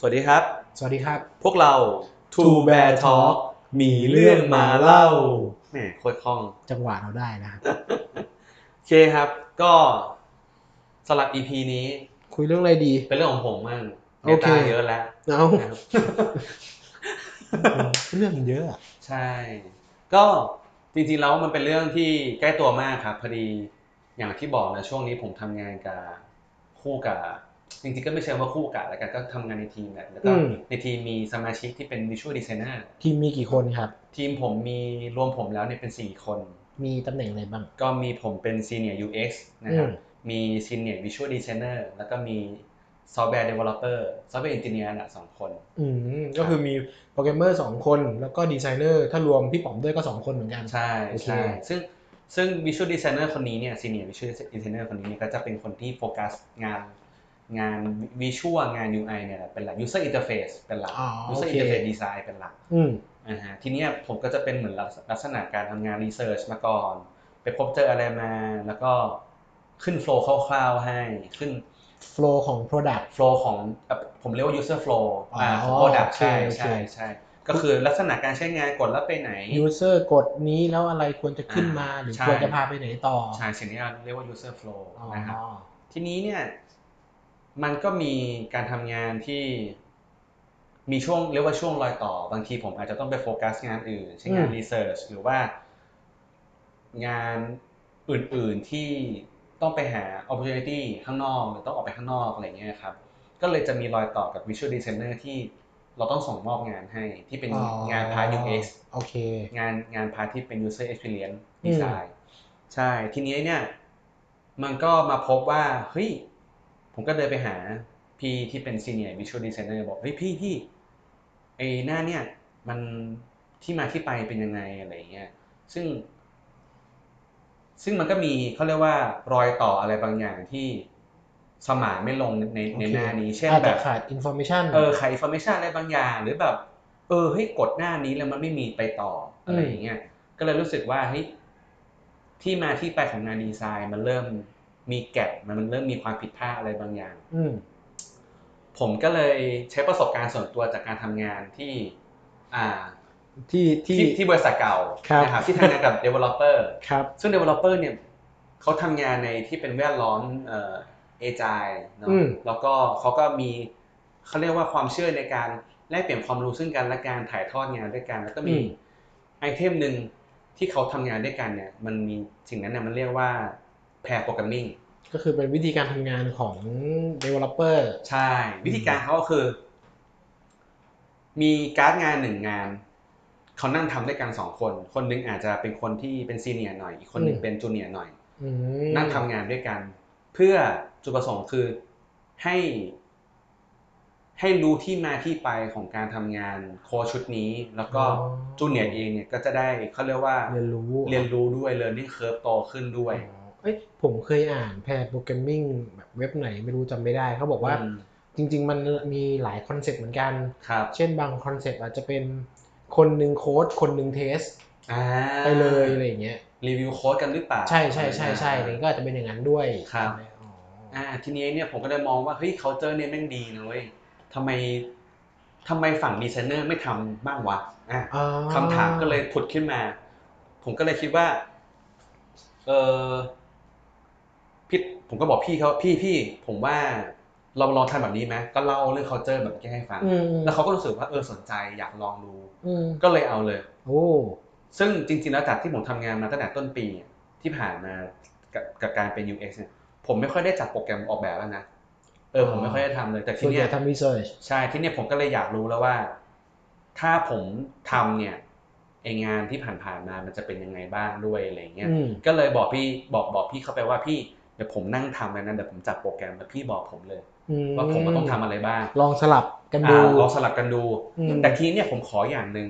สวัสดีครับ สวัสดีครับ พวกเรา Two Bear Talk มีเรื่องมาเล่าแหมโคตรคล่อง จังหวะเราได้นะครับ โอเคครับ ก็สำหรับ EP นี้ คุยเรื่องอะไรดี เป็นเรื่องของผมมั่งโอเคตาเยอะแล้วเอานะครับเรื่องมันเยอะอะ ใช่ ก็จริงๆแล้วมันเป็นเรื่องที่ใกล้ตัวมากครับ พอดีอย่างที่บอกนะช่วงนี้ผมทำงานกับคู่กับ จริงๆก็ไม่ใช่ว่าคู่กับแล้วกันก็ทำงานในทีมแหละแล้วก็ในทีมมีสมาชิกที่เป็น visual designer ทีมมีกี่คนครับ ทีมผมมีรวมผมแล้วเนี่ยเป็น 4 คน มีตำแหน่งอะไรบ้าง ก็มีผมเป็น senior UX นะครับ อืม มี senior visual designer แล้วก็มี software developer software engineer น่ะสองคน อืมก็คือมีโปรแกรมเมอร์สองคนแล้วก็ดีไซเนอร์ถ้ารวมพี่ป๋อมด้วยก็สองคนเหมือนกัน ใช่โอเค ใช่ซึ่งซึ่ง visual designer คนนี้เนี่ย senior visual designer คนนี้เนี่ยก็จะเป็นคนที่โฟกัสงาน งาน visual งาน UI เนี่ยเป็นหลัก user interface เป็นหลักอ๋อโอ user เค interface design เป็นหลักอืมอ่าฮะทีเนี้ยผมก็จะเป็นเหมือนลักษณะการทำงาน research มาก่อน ไปพบเจออะไรมา แล้วก็ขึ้น flow คร่าวๆให้ขึ้นโฟล์ของ Product flow ของเอ่อผมเรียกว่า user flow อ๋ออ่าของ product โอเคใช่โอเคใช่ใช่ก็คือลักษณะการใช้งานกดแล้วไปไหน user กดนี้แล้วอะไรควรจะขึ้นมาอ่าหรือใช่ควรจะพาไปไหนต่อใช่สิ่งนี้เราเรียกว่า user flow อ๋อนะครับทีนี้เนี่ย มันก็มีการทำงานที่มีช่วงเรียกว่าช่วงรอยต่อบางทีผมอาจจะต้องไปโฟกัสงานอื่นเช่นงานอืมรีเสิร์ชหรือว่างานอื่นๆที่ต้องไปหา opportunity ข้างนอกหรือต้องออกไปข้างนอกอะไรเงี้ยครับ ก็เลยจะมีรอยต่อกับ visual designer ที่เราต้องส่งมอบงานให้ที่เป็นอ๋องานพาร์ท UX โอเค งานงาน part ที่เป็น user experience อืม design ใช่ ทีนี้เนี่ย มันก็มาพบว่า เฮ้ย ผมก็เดินไปหาพี่ที่เป็น senior visual designer บอกเฮ้ยพี่พี่ไอหน้าเนี่ยมันที่มาที่ไปเป็นยังไงอะไรเงี้ยซึ่ง ซึ่งมันก็มีเขาเรียกว่ารอยต่ออะไรบางอย่างที่สมานไม่ลงในในโอเคหน้านี้ เช่นอาจจะแบบขาด information เออขายอินโฟเมชันอะไรบางอย่าง หรือแบบ เออเฮ้ยกดหน้านี้แล้วมันไม่มีไปต่ออะไรอย่างเงี้ยก็เลยรู้สึกว่าเฮ้ยที่มาที่ไปของงานดีไซน์มันเริ่ม มี gap มันเริ่มมีความผิดพลาดอะไรบางอย่างอืมผมก็เลยใช้ประสบการณ์ส่วนตัวจากการทำงานที่อ่าที่ที่ที่ที่บริษัทเก่าครับนะครับที่ทำงานกับ developer ครับซึ่ง developer เนี่ยเขาทำงานในที่เป็นแวดล้อมเอ่อเอจายเนาะอืมแล้วก็เขาก็มีเขาเรียกว่าความเชื่อในการแลกเปลี่ยนความรู้ซึ่งกันและการถ่ายทอดงานด้วยกัน แล้วก็มีไอเทมหนึ่งที่เขาทำงานด้วยกันเนี่ย มันมีสิ่งนั้นเนี่ยมันเรียกว่า pair programming ก็คือเป็นวิธีการทำงานของ developer ใช่ วิธีการเขาก็คือ มีการ์ดงานหนึ่งงาน เขานั่งทำด้วยกันสองคน คนหนึ่งอาจจะเป็นคนที่เป็น senior หน่อย อีกคนหนึ่งอืมเป็น junior หน่อยอืมนั่งทำงานด้วยกัน เพื่อจุดประสงค์คือให้ ให้รู้ที่มาที่ไปของการทำงานโค้ชชุดนี้ แล้วก็ junior เองเนี่ยก็จะได้เขาเรียกว่าเรียนรู้เรียนรู้ด้วย learning curve โตขึ้นด้วย อ๋อเอ้ยผมเคยอ่าน pair programming แบบเว็บไหนไม่รู้จำไม่ได้ เขาบอกว่าอืมจริง ๆ มันมีหลาย concept เหมือนกันครับเช่นบาง concept อาจจะเป็นคนหนึ่งโค้ดคนหนึ่ง test อ่าไปเลยอะไรอย่างเงี้ย review code กันหรือเปล่า ใช่ใช่ใช่ใช่อะไรก็อาจจะเป็นอย่างนั้นด้วยครับใช่ไหมอ๋อออ่าทีนี้เนี่ยผมก็เลยมองว่าเฮ้ยเคาเจอเนี่ยแม่งดีนะเว้ยทำไมทำไมฝั่งดีไซเนอร์ไม่ทำบ้างวะอะอ๋อคำถามก็เลยผุดขึ้นมา ผมก็เลยคิดว่าเออพี่ ผมก็บอกพี่เขาพี่พี่ผมว่าเราลองทำแบบนี้ไหมก็เล่าเรื่อง culture แบบนี้ให้ฟังอืมแล้วเขาก็รู้สึกว่าเออสนใจอยากลองดูอืมก็เลยเอาเลยโอ้ซึ่งจริงๆแล้วจากที่ผมทำงานมาตั้งแต่ต้นปีที่ผ่านมากับกับการเป็น UX เนี่ยผมไม่ค่อยได้จัดโปรแกรมออกแบบแล้วนะเออผมไม่ค่อยได้ทำเลยแต่ทีส่วนใหเนี้ญ่ยทำรีเสิร์ชใช่ที่เนี่ยผมก็เลยอยากรู้แล้วว่า ถ้าผมทำเนี่ยไองานที่ผ่านๆมามันจะเป็นยังไงบ้างด้วยอะไรเงี้ยอืมก็เลยบอกพี่บอกบอกพี่เข้าไปว่าพี่ เดี๋ยวผมนั่งทำเลยนะเดี๋ยวผมจัดโปรแกรมแล้วพี่บอกผมเลยว่าผมต้องทำอะไรบ้าง ลองสลับกันดูอ่าลองสลับกันดูอืมแต่ทีนี้เนี่ยผมขออย่างหนึ่ง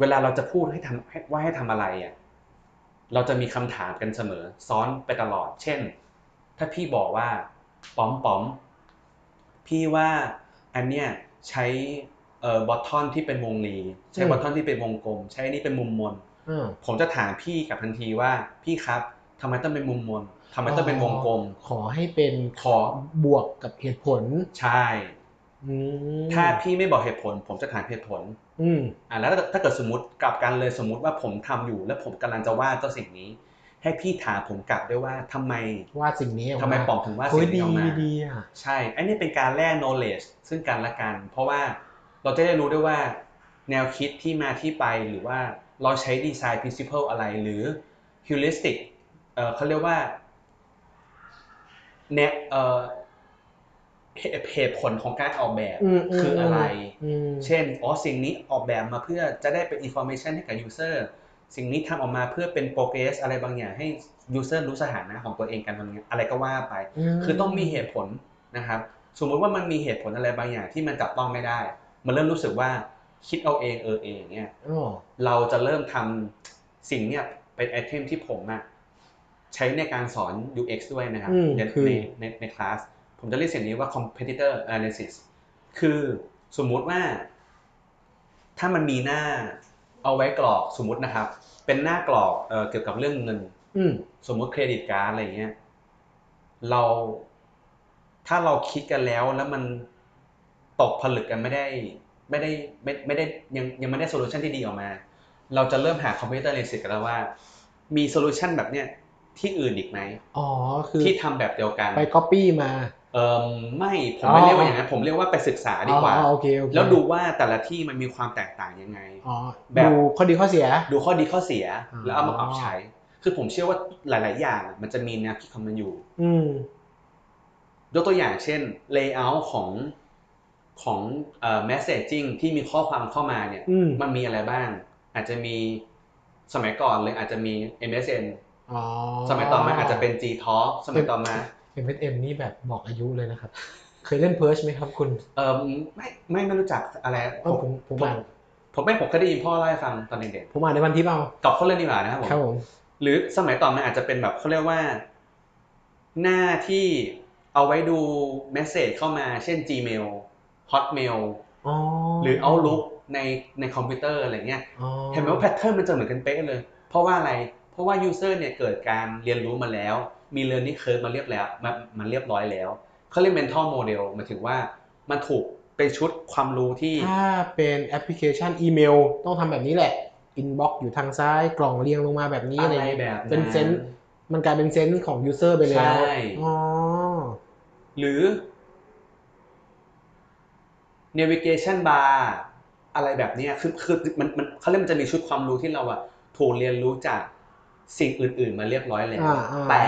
เวลาเราจะพูดให้ทำให้ว่าให้ทำอะไรอะเราจะมีคำถามกันเสมอ ซ้อนไปตลอด เช่น ถ้าพี่บอกว่าป๋อมป๋อมพี่ว่าอันเนี้ยใช้เอ่อบอททอนที่เป็นวงรีใช้อืมบอททอนที่เป็นวงกลม ใช้อันนี้เป็นมุมมนอ่าผมจะถามพี่กับทันทีว่าพี่ครับทำไมต้องเป็นมุมมน ทำไมต้องเป็นวงกลม ขอให้เป็นขอบวกกับเหตุผล ใช่อืมถ้าพี่ไม่บอกเหตุผล ผมจะถามเหตุผล อืมอ่าแล้วถ้าเกิดสมมติกลับกันเลยสมมติว่าผมทำอยู่ แล้วผมกำลังจะวาดเจ้าสิ่งนี้ ให้พี่ถามผมกลับด้วยว่าทำไมวาดสิ่งนี้ออกทำไมปอมถึงวาดเฮ้ยสิ่งนี้ดีออกมาดีอะใช่อันนี้เป็นการแลก knowledge ซึ่งกันและกัน เพราะว่าเราจะได้รู้ด้วยว่า แนวคิดที่มาที่ไปหรือว่าเราใช้ design principle อะไรหรือ heuristic เอ่อเขาเรียกว่า แนวเอ่อเหตุเหตุผลของการออกแบบอืมมคืออะไรอืมเช่น อ๋อ สิ่งนี้ออกแบบมาเพื่อจะได้เป็น information ให้กับ user สิ่งนี้ทำออกมาเพื่อเป็น progress อะไรบางอย่างให้ user รู้สถานะของตัวเองกันทำงานอะไรก็ว่าไปมคือต้องมีเหตุผลนะครับ สมมุติว่ามันมีเหตุผลอะไรบางอย่างที่มันจับต้องไม่ได้ มันเริ่มรู้สึกว่าคิดเอาเองเออเองเนี่ยอ๋อเราจะเริ่มทำสิ่งเนี่ยเป็นไอเทมที่ผมอะ ใช้ในการสอน UX ด้วยนะครับอืมในคือในในในคลาสผมจะเรียกสิ่งนี้ว่า competitor analysis คือสมมุติว่า ถ้ามันมีหน้าเอาไว้กรอกสมมุตินะครับ เป็นหน้ากรอกเอ่อเกี่ยวกับเรื่องเงินอืมสมมติ credit card อะไรเงี้ยเราถ้าเราคิดกันแล้วแล้วมันตกผลึกกันไม่ได้ ไม่ได้ไม่ไม่ได้ยังยังไม่ได้ solution ที่ดีออกมา เราจะเริ่มหา competitor research กันแล้วว่า มี solution แบบเนี้ย ที่อื่นอีกไหมอ๋อคือที่ทำแบบเดียวกันไปก๊อปปี้มาเอ่มไม่ผมอ๋อไม่เรียกว่าอย่างนั้นผมเรียกว่าไปศึกษาดีกว่าอ๋อโอเคโอเคแล้วดูว่าแต่ละที่มันมีความแตกต่างยังไงอ๋อแบบดูข้อดีข้อเสีย ดูข้อดีข้อเสียอ๋อแล้วเอามาปรับใช้ คือผมเชื่อว่าหลาย ๆ อย่างมันจะมีแนวคิดของมันอยู่ อืมยกตัวอย่างเช่น layout ของของเอ่อ messaging ที่มีข้อความเข้ามาเนี่ยอืมมันมีอะไรบ้าง อาจจะมีสมัยก่อนเลยอาจจะมี MSN อ๋อ สมัยต่อมาอาจจะเป็น Gtalk สมัยต่อมา MSN นี่แบบบอกอายุเลยนะครับ เคยเล่น PIRCH ไหมครับคุณ เออไม่ไม่ไม่รู้จักอะไรเออผมผมอ่านผมไม่ผมเคยได้ยินพ่อเล่าให้ฟังตอนเด็กผมอ่านในพันทิปเอาๆกลับเข้าเรื่องดีกว่านะครับผมครับผมหรือสมัยต่อมาอาจจะเป็นแบบเขาเรียกว่า หน้าที่เอาไว้ดู message เข้ามาเช่น Gmail Hotmail อ๋อหรือ Outlook ในในคอมพิวเตอร์อะไรเงี้ยอ๋อเห็นไหมว่า pattern มันจะเหมือนกันเป๊ะเลย เพราะว่าอะไร เพราะว่า user เนี่ยเกิดการเรียนรู้มาแล้ว มี learning curve มาเรียบแล้วมามาเรียบร้อยแล้วเขาเรียก mental model หมายถึงว่ามันถูกเป็นชุดความรู้ที่ ถ้าเป็นแอปพลิเคชันอีเมลต้องทำแบบนี้แหละ inbox อยู่ทางซ้ายกล่องเรียงลงมาแบบนี้อะอะไรไรเงี้ยแบบนั้น เป็น sense มันกลายเป็น sense ของ user ไปแล้ว ใช่ อ๋อ หรือ navigation bar อะไรแบบเนี้ยคือคือมันมันเขาเรียกมันจะมีชุดความรู้ที่เราอะถูกเรียนรู้จาก สิ่งอื่น ๆ มาเรียบร้อยแล้วอ่าอ่าแต่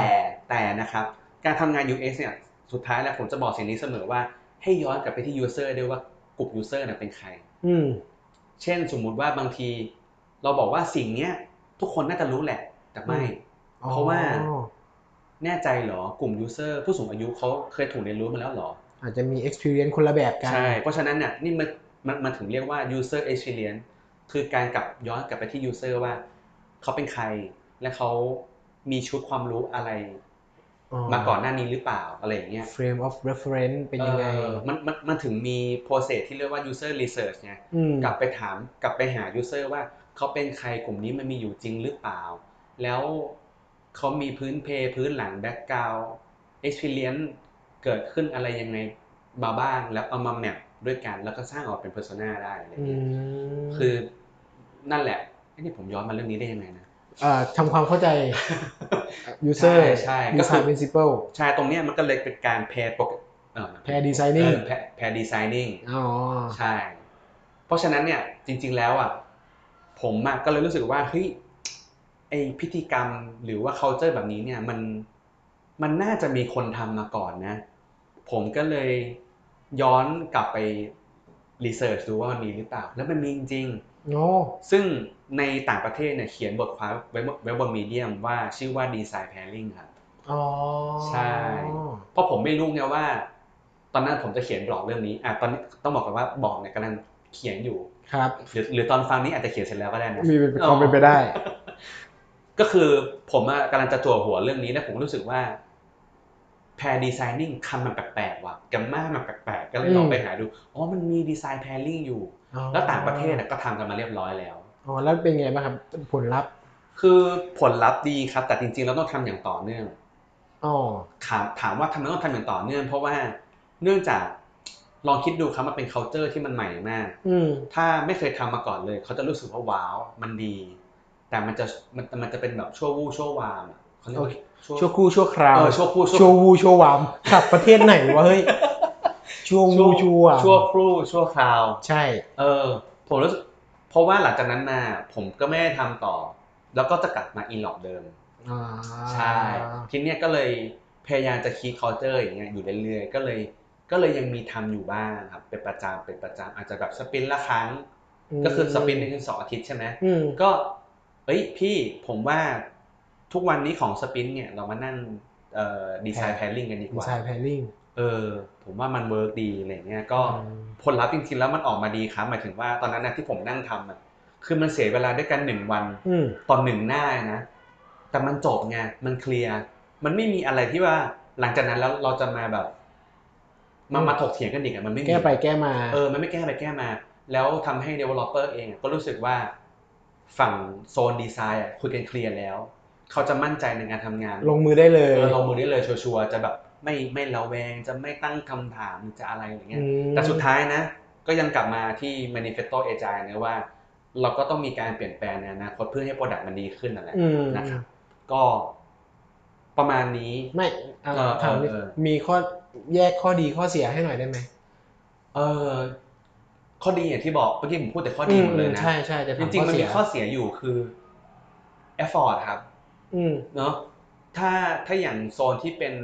แต่นะครับ การทำงาน UX เนี่ยสุดท้ายแล้วผมจะบอกสิ่งนี้เสมอว่าให้ย้อนกลับไปที่ user ด้วยว่ากลุ่ม user เนี่ยเป็นใครอืมเช่นสมมุติว่าบางที เราบอกว่าสิ่งเนี้ย ทุกคนน่าจะรู้แหละ แต่ไม่ เพราะว่าอ๋อแน่ใจเหรอกลุ่ม user ผู้สูงอายุเขาเคยถูกเรียนรู้มาแล้วเหรอ อาจจะมี experience คนละแบบกัน ใช่ เพราะฉะนั้นเนี่ยนี่มันมันมันถึงเรียกว่า user experience คือการกลับย้อนกลับไปที่ user ว่าเขาเป็นใคร และเขามีชุดความรู้อะไร มาก่อนหน้านี้หรือเปล่าอะไรอย่างเงี้ย frame of reference เป็นยังไงเออมันมันมันถึงมี process ที่เรียกว่า user research ไงอืมกลับไปถามกลับไปหา user ว่าเขาเป็นใครกลุ่มนี้มันมีอยู่จริงหรือเปล่า แล้วเขามีพื้นเพพื้นหลัง background experience เกิดขึ้นอะไรยังไงมาบ้างแล้วเอามาแมปด้วยกันแล้วก็สร้างออกเป็น persona ได้อะไรอย่างอืเงี้ยมคือนั่นแหละไอ้นี่ผมย้อนมาเรื่องนี้ได้ยังไงนะเอ่อ ทำความเข้าใจ user ใช่ใช่ก็คือ design principle ใช่ ตรงเนี้ยมันก็เลยเป็นการ pair โปรเอ่อ pair designing เออ pair pair designing อ๋อใช่ เพราะฉะนั้นเนี่ยจริง ๆแล้วอะผมอะก็เลยรู้สึกว่าเฮ้ยไอพิธีกรรมหรือว่า culture แบบนี้เนี่ยมันมันน่าจะมีคนทำมาก่อนนะ ผมก็เลยย้อนกลับไปรีเสิร์ชดูว่ามันมีหรือเปล่า แล้วมันมีจริงโอ้ๆ ซึ่งในต่างประเทศเนี่ยเขียนบทความไว้ไว้บนมีเดียมว่าชื่อว่า design pairing ครับอ๋อใช่เพราะผมไม่รู้ไงว่า ตอนนั้นผมจะเขียนบล็อกเรื่องนี้อะตอนนี้ต้องบอกกันว่าบล็อกเนี่ยกำลังเขียนอยู่ครับหรือหรือตอนฟังนี้อาจจะเขียนเสร็จแล้วก็ได้นะมีเป็นความเป็นไปได้ ก็คือผมอะกำลังจะจั่วหัวเรื่องนี้แล้วผมรู้สึกว่า pair designing คำมันแปลกๆว่ะกัมมามันแปลกๆก็เลยลองไปหาดูอ๋อมันมี design pairing อยู่อ๋อแล้วต่างประเทศอะก็ทำกันมาเรียบร้อยแล้วอ๋อแล้วเป็นไงบ้างครับผลลัพธ์ คือผลลัพธ์ดีครับ แต่จริงๆเราต้องทำอย่างต่อเนื่องอ๋อถามถามว่าทำไมต้องทำอย่างต่อเนื่อง เพราะว่าเนื่องจากลองคิดดูครับมันเป็น culture ที่มันใหม่มากอืมถ้าไม่เคยทำมาก่อนเลย เขาจะรู้สึกว่าว้าว มันดี แต่มันจะมันมันจะเป็นแบบชั่ววู่ชั่ววามอะ เขาเรียกว่าชั่วครู่ชั่วคราวเออชั่วครู่ชั่วชั่ววูชั่ววามขับประเทศไหนวะเฮ้ยชั่ววูชั่ววามชั่วครู่ชั่วคราว ใช่ เออ ผมรู้สึกเพราะว่าหลังจากนั้นมาผมก็ไม่ได้ทำต่อ แล้วก็จะกลับมาอีหลอกเดิมอ่าใช่ทีเนี้ยก็เลยพยายามจะคี c ค l เ u อร์อย่างเงี้ยอยู่เรื่อยๆก็เลยก็เลยยังมีทำอยู่บ้างครับ เป็นประจำเป็นประจำอาจจะแบบ sprint ละครั้ง ก็คือ sprint ในคือสองอาทิตย์ใช่ไหมอืมก็เอ้ยพี่ผมว่า ทุกวันนี้ของ sprint เนี่ยเรามานั่งเอ่อ design pairing กันดีกว่า design pairing เออผมว่ามัน work ดีอะไรเงี้ยก็อืมผลลัพธ์จริงๆแล้วมันออกมาดีครับหมายถึงว่าตอนนั้นนะที่ผมนั่งทำอะคือมันเสียเวลาด้วยกันหนึ่งวันอืมตอนหนึ่งหน้านะแต่มันจบไงมันเคลียร์มันไม่มีอะไรที่ว่าหลังจากนั้นแล้วเราจะมาแบบมามาถกเถียงกันอีกอะมันไม่มีแก้ไปแก้มาเออมันไม่แก้ไปแก้มา แล้วทำให้ developer เองอะก็รู้สึกว่าฝั่งโซนดีไซน์อะคุยกันเคลียร์แล้ว เขาจะมั่นใจในการทำงาน ลงมือได้เลยเออลงมือได้เลยชัวร์ๆจะแบบไม่ไม่ระแวงจะไม่ตั้งคำถามหรือจะอะไรอย่างเงี้ยอืมแต่สุดท้ายนะ ก็ยังกลับมาที่ manifesto agile นะว่า เราก็ต้องมีการเปลี่ยนแปลงในอนาคตเพื่อให้ product มันดีขึ้นนั่นแหละอืมนะครับก็ประมาณนี้ไม่เอาเออถามดิเออมีข้อแยกข้อดีข้อเสียให้หน่อยได้ไหมเออข้อดีอย่างที่บอกเมื่อกี้ผมพูดแต่ข้อดีหมดเลยนะใช่ใช่จะจถามริงๆมันข้อเสีมียข้อเสียอยู่คือ effort ครับอืม เนาะถ้าถ้าอย่างโซนที่เป็น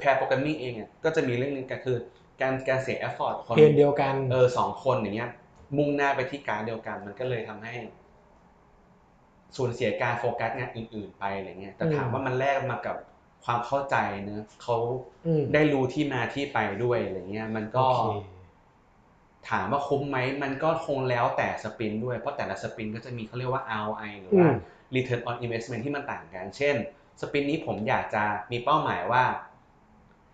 pair programming เองอะก็จะมีเรื่องหนึงก็คือ การการเสีย effort คนเพนเดียวกันเออสองคนอย่างเงี้ย มุ่งหน้าไปที่การเดียวกัน มันก็เลยทำให้สูญเสียการโฟกัสงานอื่น ๆ ไปอะไรเงี้ยแต่ถามอืมว่ามันแลกมากับความเข้าใจเนอะเขาอืมได้รู้ที่มาที่ไปด้วยอะไรเงี้ย มันก็โอเคถามว่าคุ้มไหมมันก็คงแล้วแต่สปรินต์ด้วยเพราะแต่ละสปรินต์ก็จะมีเขาเรียกว่า ROI หรืออืว่าม return on investment ที่มันต่างกัน เช่น สปรินต์นี้ผมอยากจะมีเป้าหมายว่า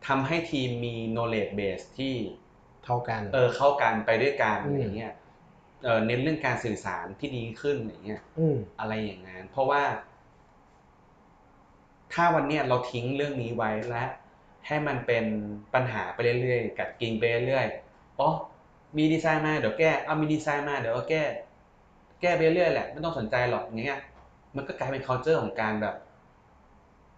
ทำให้ทีมมี knowledge base ที่เท่ากัน เออเข้ากันไปด้วยกันอืมอะไรเงี้ยเออเน้นเรื่องการสื่อสารที่ดีขึ้นอะไรเงี้ยอืมอะไรอย่างนั้น เพราะว่า ถ้าวันเนี้ยเราทิ้งเรื่องนี้ไว้และ ให้มันเป็นปัญหาไปเรื่อยๆ กัดกินไปเรื่อยๆอ๋อมีดีไซน์มาเดี๋ยวแก้เอามีดีไซน์มาเดี๋ยวก็แก้ แก้ไปเรื่อยๆแหละไม่ต้องสนใจหรอกอย่างเงี้ย มันก็กลายเป็น culture ของการแบบ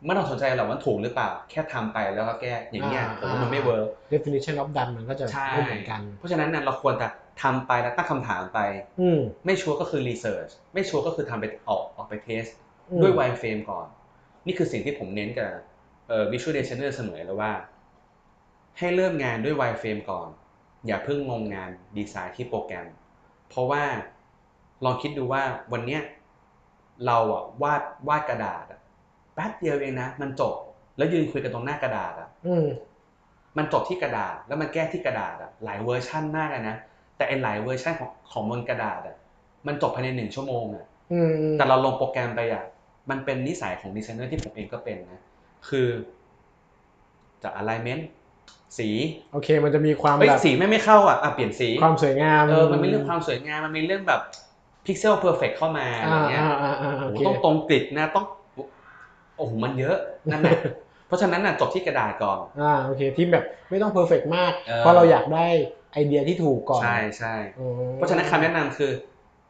ไม่ต้องสนใจหรอกว่าถูกหรือเปล่า แค่ทำไปแล้วก็แก้อย่างเงี้ยอ่าผมว่ามันไม่ work definition of done มันก็จะใช่ไม่เหมือนกัน เพราะฉะนั้นเนี่ยเราควรจะทำไปแล้วตั้งคำถามไปอืมไม่ชัวร์ก็คือ research ไม่ชัวร์ก็คือทำไปออกออกไป test อืมด้วย wireframe ก่อน นี่คือสิ่งที่ผมเน้นกับเอ่อ visual designer เสมอเลยว่า ให้เริ่มงานด้วย wireframe ก่อน อย่าเพิ่งลงงานดีไซน์ที่โปรแกรม เพราะว่าลองคิดดูว่าวันเนี้ย เราอะวาดวาดกระดาษอะแป๊บเดียวเองนะมันจบ แล้วยืนคุยกันตรงหน้ากระดาษอะอืมมันจบที่กระดาษแล้วมันแก้ที่กระดาษอะหลายเวอร์ชั่นมากเลยนะแต่ไอหลายเวอร์ชันของของบนกระดาษอะมันจบภายในหนึ่งชั่วโมงอะอืมอืมแต่เราลงโปรแกรมไปอะมันเป็นนิสัยของดีไซเนอร์ที่ผมเองก็เป็นนะคือจะ alignment สีโอเค มันจะมีความเอ้ยแบบสีไม่ไม่เข้าอะอะเปลี่ยนสีความสวยงามเออมันมีเรื่องความสวยงามมันมีเรื่องแบบ pixel perfect เข้ามาอะไรอ่าเงี้ยอ่าอ่าอ่าโอ้โอโหเคต้องตรง grid นะต้องโอ้โหมันเยอะนั่นแหละเพราะฉะนั้นน่ะจบที่กระดาษก่อนอ่าโอเคที่แบบไม่ต้อง perfect มากเออเพราะเราอยากได้ไอเดียที่ถูกก่อน ใช่ใช่อืมเพราะฉะนั้นคำแนะนำคือ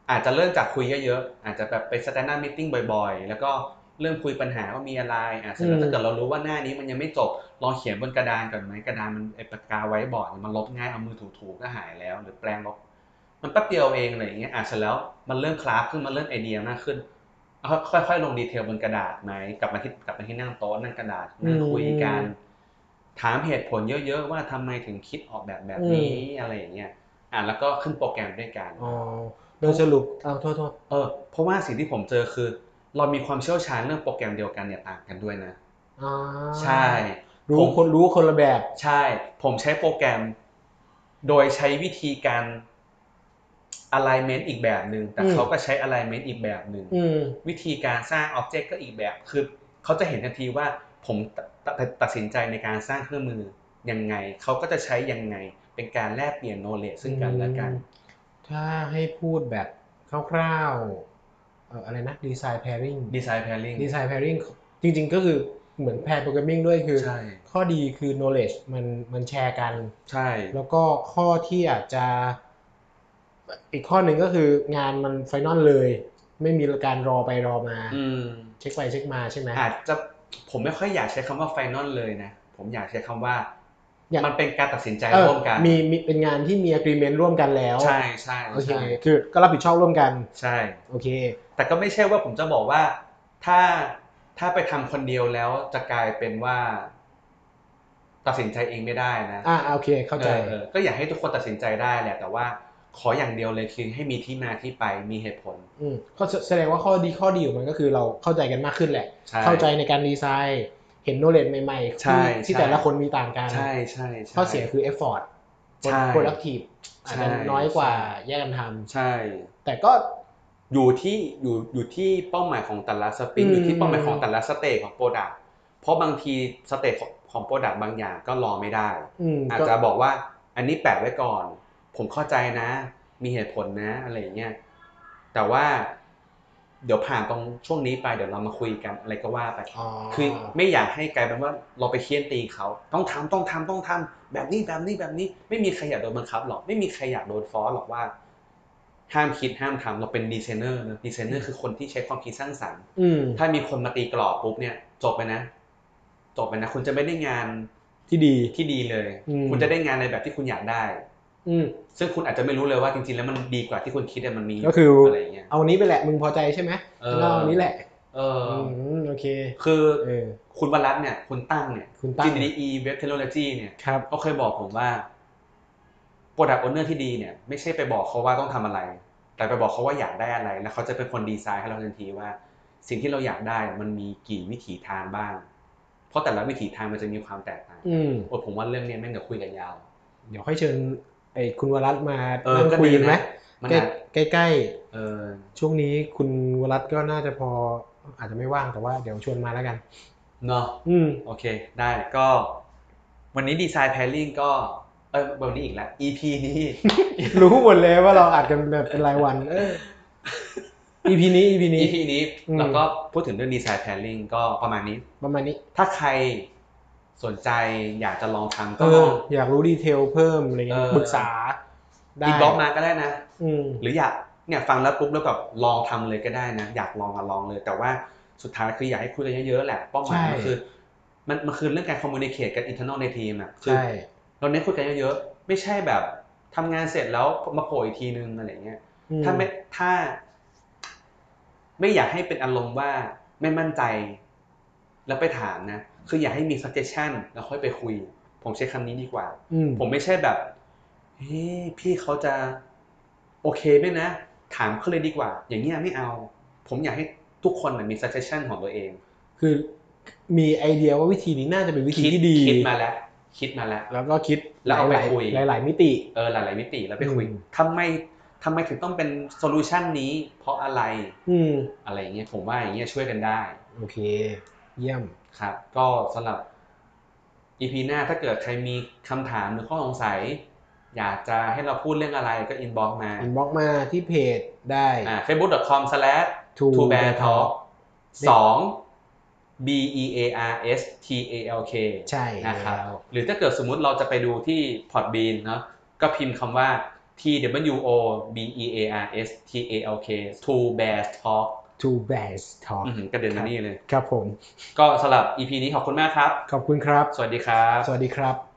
อาจจะเริ่มจากคุยเยอะๆอาจจะแบบไป standup meeting บ่อยๆ แล้วก็เริ่มคุยปัญหาว่ามีอะไรอะเสร็จแล้วถ้าเกิดเรารู้ว่าหน้านี้มันยังไม่จบลองเขียนบนกระดานก่อนไหมกระดานมันไอปากกาไว้บอร์ดมันลบง่ายเอามือถูๆก็หายแล้ว หรือแปลงลบ มันแป๊บเดียวเองอะไรอย่างเงี้ยอะเสร็จแล้วมันเริ่มคลาฟขึ้นมันเริ่มไอเดียมากขึ้นเอาค่อยๆลงดีเทลบนกระดาษไหมกลับมาที่กลับมาที่นั่งโต๊ะนั่งกระดาษนั่งคุยกันถามเหตุผลเยอะๆว่าทำไมถึงคิดออกแบบแบบนี้อะไรอย่างเงี้ยอะแล้วก็ขึ้นโปรแกรมด้วยกันอ๋อโดยสรุปอ้าวโทษโทษเออเพราะว่าสิ่งที่ผมเจอคือ เรามีความเชี่ยวชาญเรื่องโปรแกรมเดียวกันเนี่ยต่างกันด้วยนะอ่าใช่ รู้ผมคนรู้คนละแบบใช่ ผมใช้โปรแกรม โดยใช้วิธีการ alignment อีกแบบหนึ่งแต่อืมเขาก็ใช้ alignment อีกแบบหนึ่งอืมวิธีการสร้าง object ก็อีกแบบคือเขาจะเห็นทันทีว่าผมตตตัดตัดสินใจในการสร้างเครื่องมือยังไงเขาก็จะใช้ยังไงเป็นการแลกเปลี่ยน knowledge ซึ่งกันและกัน ถ้าให้พูดแบบคร่าวๆเอ่ออะไรนะดีไซน์ pairing ดีไซน์ pairing ดีไซน์ pairing จริงๆก็คือเหมือน pair programming ด้วยคือใช่ข้อดีคือ knowledge มันมันแชร์กัน ใช่ แล้วก็ข้อที่อาจจะ อีกข้อหนึ่งก็คืองานมัน final เลย ไม่มีการรอไปรอมาอืมเช็คไปเช็คมาใช่ไหมอาจจะผมไม่ค่อยอยากใช้คำว่า final เลยนะ ผมอยากใช้คำว่าอยากมันเป็นการตัดสินใจเออร่วมกันมีมีเป็นงานที่มี agreement ร่วมกันแล้ว ใช่ใช่โอเคใช่คือก็รับผิดชอบร่วมกัน ใช่โอเค แต่ก็ไม่ใช่ว่าผมจะบอกว่าถ้าถ้าไปทำคนเดียวแล้วจะกลายเป็นว่า ตัดสินใจเองไม่ได้นะอ่าโอเค เข้าใจออออก็อยากให้ทุกคนตัดสินใจได้แหละแต่ว่า ขออย่างเดียวเลยคือให้มีที่มาที่ไปมีเหตุผล อืมก็แสดงว่าข้อดีข้อดีของมันก็คือเราเข้าใจกันมากขึ้นแหละใช่เข้าใจในการดีไซน์เห็นโนเล e ใหม่ๆใช่ที่ที่ใช่แต่ละคนมีต่างกันใช่ใช่ใช่ข้อเสียคือ effort ใช่ productive อาจจะใช่น้อยกว่าใช่แยกกันทำใช่แต่ก็อยู่ที่อยู่อยู่ที่เป้าหมายของแต่ละ sprint อืมอยู่ที่เป้าหมายของแต่ละ stage ของ product เพราะบางที stage ของของ product บางอย่างก็รอไม่ได้อืมอาจก็จะบอกว่าอันนี้แปะไว้ก่อน ผมเข้าใจนะ มีเหตุผลนะอะไรอย่างเงี้ยแต่ว่าเดี๋ยวผ่านตรงช่วงนี้ไปเดี๋ยวเรามาคุยกันอะไรก็ว่าไปอ๋อคือไม่อยากให้กลายเป็นว่าเราไปเคี่ยนตีเขาต้องทำต้องทำต้องทำแบบนี้แบบนี้แบบนี้ ไม่มีใครอยากโดนบังคับหรอกไม่มีใครอยากโดนฟ้องหรอกว่า ห้ามคิดห้ามทำเราเป็นดีไซเนอร์นะดีไซเนอร์คือคนที่ใช้ความคิดสร้างสรรค์อืมถ้ามีคนมาตีกรอบปุ๊บเนี่ยจบไปนะ จบไปนะ คุณจะไม่ได้งานที่ดีที่ดีเลยอืมคุณจะได้งานในแบบที่คุณอยากได้อืม ซึ่งคุณอาจจะไม่รู้เลยว่าจริงๆ แล้วมันดีกว่าที่คุณคิดอะมันมีก็คือออะไรอย่างเงี้ยเอานี้ไปแหละมึงพอใจใช่ไหมเออก็เอาอันนี้แหละ เอออมโอเค คือเออคุณวรัตน์เนี่ยคุณตั้งเนี่ยคุณตั้ง GDE Web Technology เนี่ยครับเขาเคยบอกผมว่า Product Owner ที่ดีเนี่ย ไม่ใช่ไปบอกเขาว่าต้องทำอะไร แต่ไปบอกเขาว่าอยากได้อะไร แล้วเขาจะเป็นคนดีไซน์ให้เราทันทีว่า สิ่งที่เราอยากได้มันมีกี่วิถีทางบ้าง เพราะแต่ละวิถีทางมันจะมีความแตกต่างอืมโอ้ผมว่าเรื่องนี้แม่งจะคุยกันยาว เดี๋ยวค่อยเชิญ ไอ้คุณวรัตน์มาเออนั่งก็คุยดีกันไหมนะมันใกล้อาจใกล้เออๆช่วงนี้คุณวรัตน์ก็น่าจะพออาจจะไม่ว่างแต่ว่าเดี๋ยวชวนมาแล้วกันเนาะอืมโอเคได้ก็ วันนี้ดีไซน์แพลริงก็เออวันนี้อีกแล้ว EP นี้ รู้หมดเลยว่าเราอัดกันแบบเป็นรายวันเออ EP นี้ EP นี้ EP นี้อืมเราก็พูดถึงเรื่องดีไซน์แพลริงก็ประมาณนี้ ประมาณนี้ ถ้าใคร สนใจอยากจะลองทำเอก็ลองอยากรู้ detail เพิ่มอะไรเงี้ยเออปรึกษาได้อีกบล็อกมาก็ได้นะอืมหรืออยากเนี่ยฟังแล้วปุ๊บแล้วแบบลองทำเลยก็ได้นะ อยากลองอะลองเลย แต่ว่าสุดท้ายคืออยากให้คุยกันเยอะๆแหละเป้าหมายมันใช่คือมันมันคือเรื่องการ communication internal ในทีมอะคือใช่เราเน้นคุยกันเยอะๆไม่ใช่แบบทำงานเสร็จแล้วมาโผล่อีกทีนึงอะไรเงี้ยอืมถ้าไม่ถ้า ไม่อยากให้เป็นอารมณ์ว่าไม่มั่นใจ แล้วไปถามนะ คืออยากให้มี suggestion แล้วค่อยไปคุย ผมใช้คำนี้ดีกว่าอืมผมไม่ใช่แบบเฮ้ยพี่เขาจะโอเคไหมนะ ถามเขาเลยดีกว่า อย่างเงี้ยไม่เอา ผมอยากให้ทุกคนน่ะมี suggestion ของตัวเอง คือมีไอเดียว่าวิธีนี้น่าจะเป็นวิธีคิดที่ดีคิดมาแล้วคิดมาแล้ว แล้วก็คิดแล้วเอาไปหลายๆคุยหลาย ๆ มิติเออหลาย ๆ มิติแล้วไปคุยอืมทำไมทำไมถึงต้องเป็น solution นี้ เพราะอะไร อืมอะไรอย่างเงี้ยผมว่าอย่างเงี้ยช่วยกันได้ โอเค เยี่ยม ครับ ก็สำหรับ EP หน้าถ้าเกิดใครมีคำถามหรือข้อสงสัย อยากจะให้เราพูดเรื่องอะไรก็ inbox มา inbox มาที่เพจได้อ่า facebook.com slash two two bears bears talk talk สอง b e a r s t a l k ใช่นะครับแล้วหรือถ้าเกิดสมมุติเราจะไปดูที่ Podbean เนาะก็พิมพ์คำว่า t w o b e a r s t a l k to bear talk to best talk อื้อหือกระเด็นมานี่เลย ครับผม ก็สำหรับ EP นี้ขอบคุณมากครับ ขอบคุณครับ สวัสดีครับ สวัสดีครับ